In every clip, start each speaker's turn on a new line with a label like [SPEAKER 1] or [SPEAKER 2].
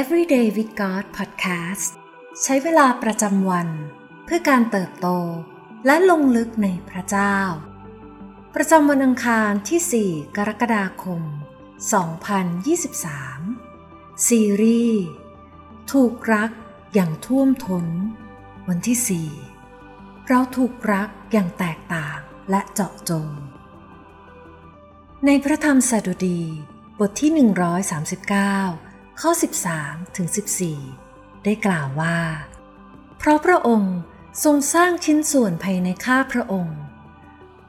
[SPEAKER 1] Everyday with God Podcast ใช้เวลาประจำวัน เพื่อการเติบโตและลงลึกในพระเจ้า ประจำวันอังคารที่ 4 กรกฎาคม 2023 ซีรีส์ถูกรักอย่างท่วมทน้น วันที่ 4 เราถูกรักอย่างแตกต่างและเจาะจง ในพระธรรมสดุดีบทที่ 139 ข้อ 13ถึง14 ได้กล่าวว่า เพราะพระองค์ทรงสร้างชิ้นส่วนภายในข้าพระองค์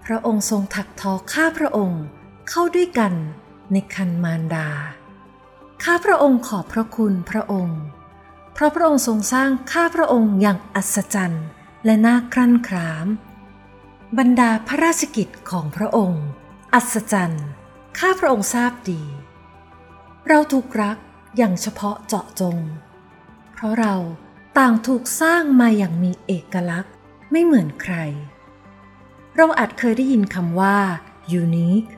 [SPEAKER 1] พระองค์ทรงถักทอข้าพระองค์เข้าด้วยกันในคันมารดา ข้าพระองค์ขอบพระคุณพระองค์ เพราะพระองค์ทรงสร้างข้าพระองค์อย่างอัศจรรย์และน่าครั่นคราม บรรดาพระราชกิจของพระองค์ อัศจรรย์ ข้าพระองค์ทราบดี เราถูกรัก อย่างเฉพาะเจาะจง เพราะเราต่างถูกสร้างมาอย่างมีเอกลักษณ์ไม่เหมือนใคร เราอาจเคยได้ยินคำว่า unique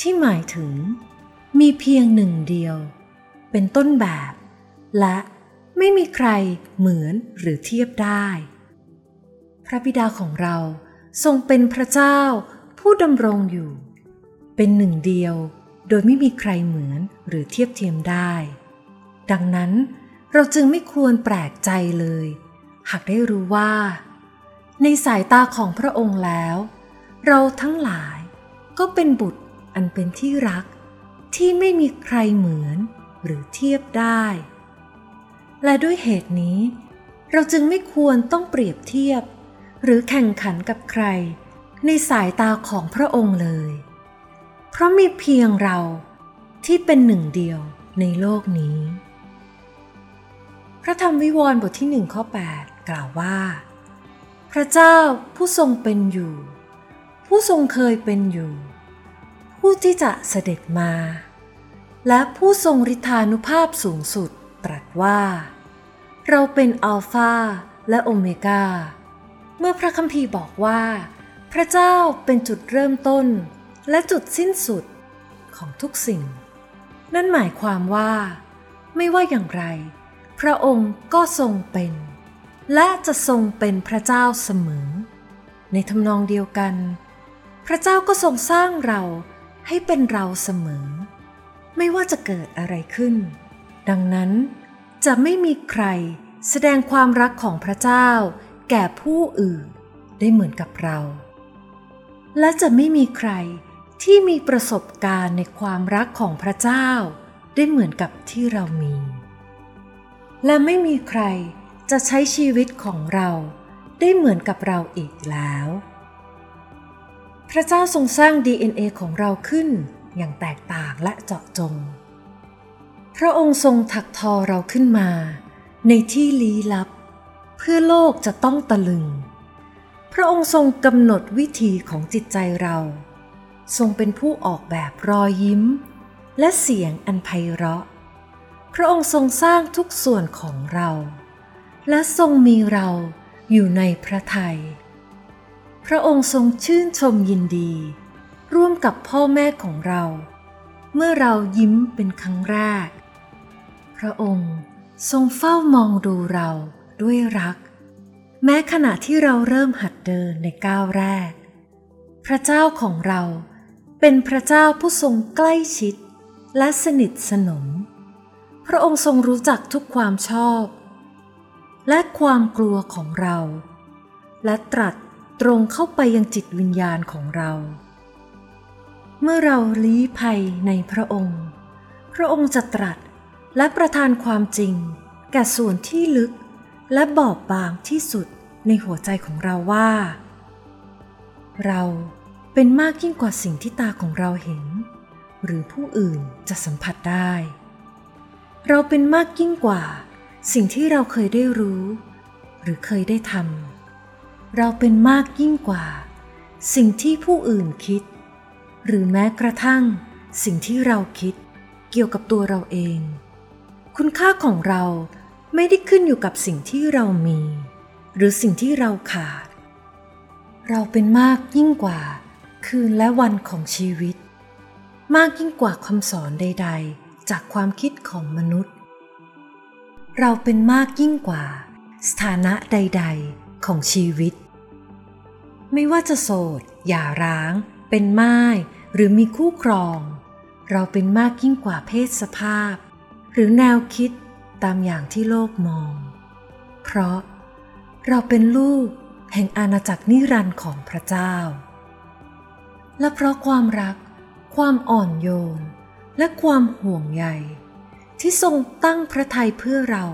[SPEAKER 1] ที่หมายถึง มีเพียงหนึ่งเดียว เป็นต้นแบบ และไม่มีใครเหมือนหรือเทียบได้ พระบิดาของเราทรงเป็นพระเจ้าผู้ดำรงอยู่ เป็นหนึ่งเดียวโดยไม่มีใครเหมือนหรือเทียบเทียมได้ ดังนั้นเราจึงไม่ควรแปลกใจเลย หากได้รู้ว่า ในสายตาของพระองค์แล้ว เราทั้งหลายก็เป็นบุตรอันเป็นที่รักที่ไม่มีใครเหมือนหรือเทียบได้ และด้วยเหตุนี้ เราจึงไม่ควรต้องเปรียบเทียบ หรือแข่งขันกับใคร ในสายตาของพระองค์เลย เพราะมีเพียงเราที่เป็นหนึ่งเดียวในโลกนี้ ระธรรมวิวรณ์บทที่หนึ่งข้อ 8 กล่าวว่า พระเจ้าผู้ทรงเป็นอยู่ ผู้ทรงเคยเป็นอยู่ ผู้ที่จะเสด็จมา และผู้ทรงฤทธานุภาพสูงสุดตรัสว่า เราเป็นอัลฟาและโอเมกาเมื่อพระคัมภีร์บอกว่า พระเจ้าเป็นจุดเริ่มต้น และจุดสิ้นสุดของทุกสิ่ง นั่นหมายความว่า ไม่ว่าอย่างไร พระองค์ก็ทรงเป็น และจะทรงเป็นพระเจ้าเสมอ ในทำนองเดียวกัน พระเจ้าก็ทรงสร้างเราให้เป็นเราเสมอ ไม่ว่าจะเกิดอะไรขึ้น ดังนั้นจะไม่มีใครแสดงความรักของพระเจ้า แก่ผู้อื่นได้เหมือนกับเรา และจะไม่มีใครที่มีประสบการณ์ในความรักของพระเจ้า ได้เหมือนกับที่เรามี และไม่มีใครจะใช้ชีวิตของเราได้เหมือนกับเราอีกแล้ว พระเจ้าทรงสร้าง DNA ของเราขึ้นอย่างแตกต่างและเจาะจง พระองค์ทรงถักทอเราขึ้นมา ในที่ลี้ลับ เพื่อโลกจะต้องตะลึง พระองค์ทรงกำหนดวิธีของจิตใจเรา ทรงเป็นผู้ออกแบบรอยยิ้ม และเสียงอันไพเราะ พระองค์ทรงสร้างทุกส่วนของเรา และทรงมีเราอยู่ในพระทัย พระองค์ทรงชื่นชมยินดี ร่วมกับพ่อแม่ของเรา เมื่อเรายิ้มเป็นครั้งแรก พระองค์ทรงเฝ้ามองดูเราด้วยรัก แม้ขณะที่เราเริ่มหัดเดินในก้าวแรก พระเจ้าของเราเป็นพระเจ้าผู้ทรงใกล้ชิดและสนิทสนม ระองค์ทรงรู้จักทุกความชอบ และความกลัวของเรา และตรัสตรงเข้าไปยังจิตวิญญาณของเรา เมื่อเราลี้ภัยในพระองค์ พระองค์จะตรัสและประทานความจริง แก่ส่วนที่ลึกและบอบบางที่สุดในหัวใจของเราว่า เราเป็นมากยิ่งกว่าสิ่งที่ตาของเราเห็น หรือผู้อื่นจะสัมผัสได้ เราเป็นมากยิ่งกว่า สิ่งที่เราเคยได้รู้ หรือเคยได้ทำเราเป็นมากยิ่งกว่า สิ่งที่ผู้อื่นคิด หรือแม้กระทั่ง สิ่งที่เราคิด เกี่ยวกับตัวเราเอง คุณค่าของเราไม่ได้ขึ้นอยู่กับสิ่งที่เรามี หรือสิ่งที่เราขาด เราเป็นมากยิ่งกว่า คืนและวันของชีวิต มากยิ่งกว่าคำสอนใด ๆ จากความคิดของมนุษย์ เราเป็นมากยิ่งกว่า สถานะใด ๆ ของชีวิต ไม่ว่าจะโสดอย่าร้าง เป็นไม้หรือมีคู่ครอง เราเป็นมากยิ่งกว่าเพศสภาพ หรือแนวคิดตามอย่างที่โลกมอง เพราะเราเป็นลูกแห่งอาณาจักรนิรันดร์ของพระเจ้า และเพราะความรัก ความอ่อนโยน และความห่วงใยที่ทรงตั้งพระทัยเพื่อเรา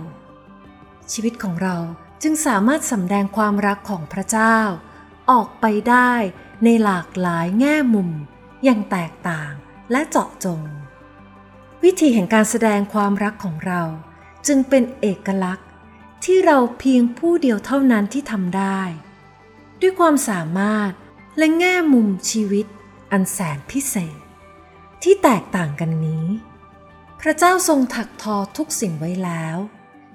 [SPEAKER 1] ชีวิตของเราจึงสามารถสำแดงความรักของพระเจ้า ออกไปได้ในหลากหลายแง่มุม อย่างแตกต่างและเจาะจง วิธีแห่งการแสดงความรักของเรา จึงเป็นเอกลักษณ์ที่เราเพียงผู้เดียวเท่านั้นที่ทำได้ ด้วยความสามารถและแง่มุมชีวิตอันแสนพิเศษ ที่แตกต่างกันนี้ พระเจ้าทรงถักทอทุกสิ่งไว้แล้ว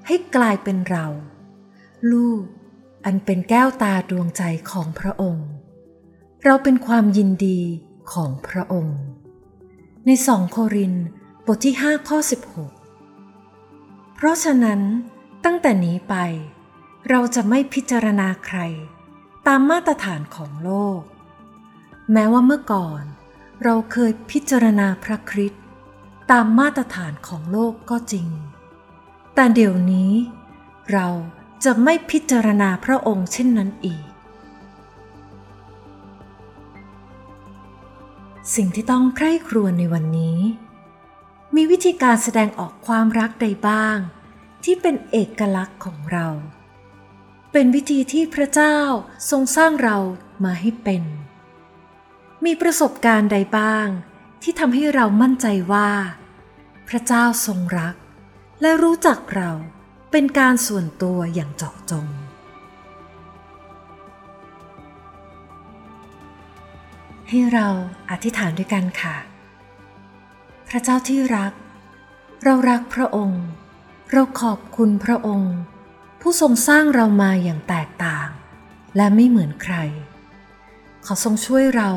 [SPEAKER 1] ให้กลายเป็นเรา ลูกอันเป็นแก้วตาดวงใจของพระองค์ เราเป็นความยินดีของพระองค์ ในสองโครินบทที่5ข้อ16 เพราะฉะนั้นตั้งแต่นี้ไป เราจะไม่พิจารณาใคร ตามมาตรฐานของโลก แม้ว่าเมื่อก่อนเเราเคยพิจารณาพระคริสต์ตามมาตรฐานของโลกก็จริง แต่เดี๋ยวนี้ เราจะไม่พิจารณาพระองค์เช่นนั้นอีก สิ่งที่ต้องใคร่ครวญในวันนี้ มีวิธีการแสดงออกความรักใดบ้าง ที่เป็นเอกลักษณ์ของเรา เป็นวิธีที่พระเจ้าทรงสร้างเรามาให้เป็น มีประสบการณ์ใดบ้าง ที่ทำให้เรามั่นใจว่า พระเจ้าทรงรัก และรู้จักเราเป็นการส่วนตัวอย่างเจาะจง ให้เราอธิษฐานด้วยกันค่ะ พระเจ้าที่รัก เรารักพระองค์ เราขอบคุณพระองค์ ผู้ทรงสร้างเรามาอย่างแตกต่าง และไม่เหมือนใครเขาทรงช่วยเรา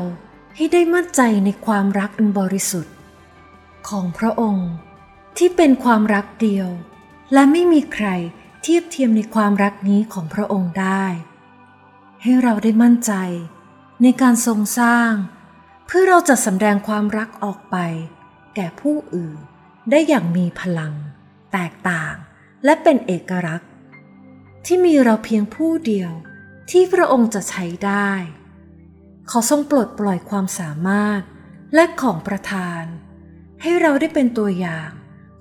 [SPEAKER 1] ให้ได้มั่นใจในความรักอันบริสุทธิ์ ของพระองค์ที่เป็นความรักเดียว และไม่มีใครเทียบเทียมในความรักนี้ของพระองค์ได้ ให้เราได้มั่นใจในการทรงสร้าง เพื่อเราจะสำแดงความรักออกไป แก่ผู้อื่นได้อย่างมีพลัง แตกต่างและเป็นเอกลักษณ์ ที่มีเราเพียงผู้เดียวที่พระองค์จะใช้ได้ ขอทรงปลดปล่อยความสามารถและของประทาน ให้เราได้เป็นตัวอย่าง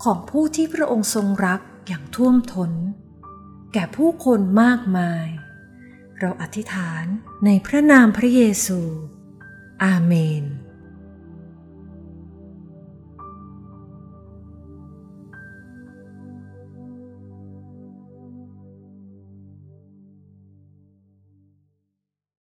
[SPEAKER 1] ของผู้ที่พระองค์ทรงรักอย่างท่วมทน้น แก่ผู้คนมากมาย เราอธิษฐานในพระนามพระเยซู อาเมน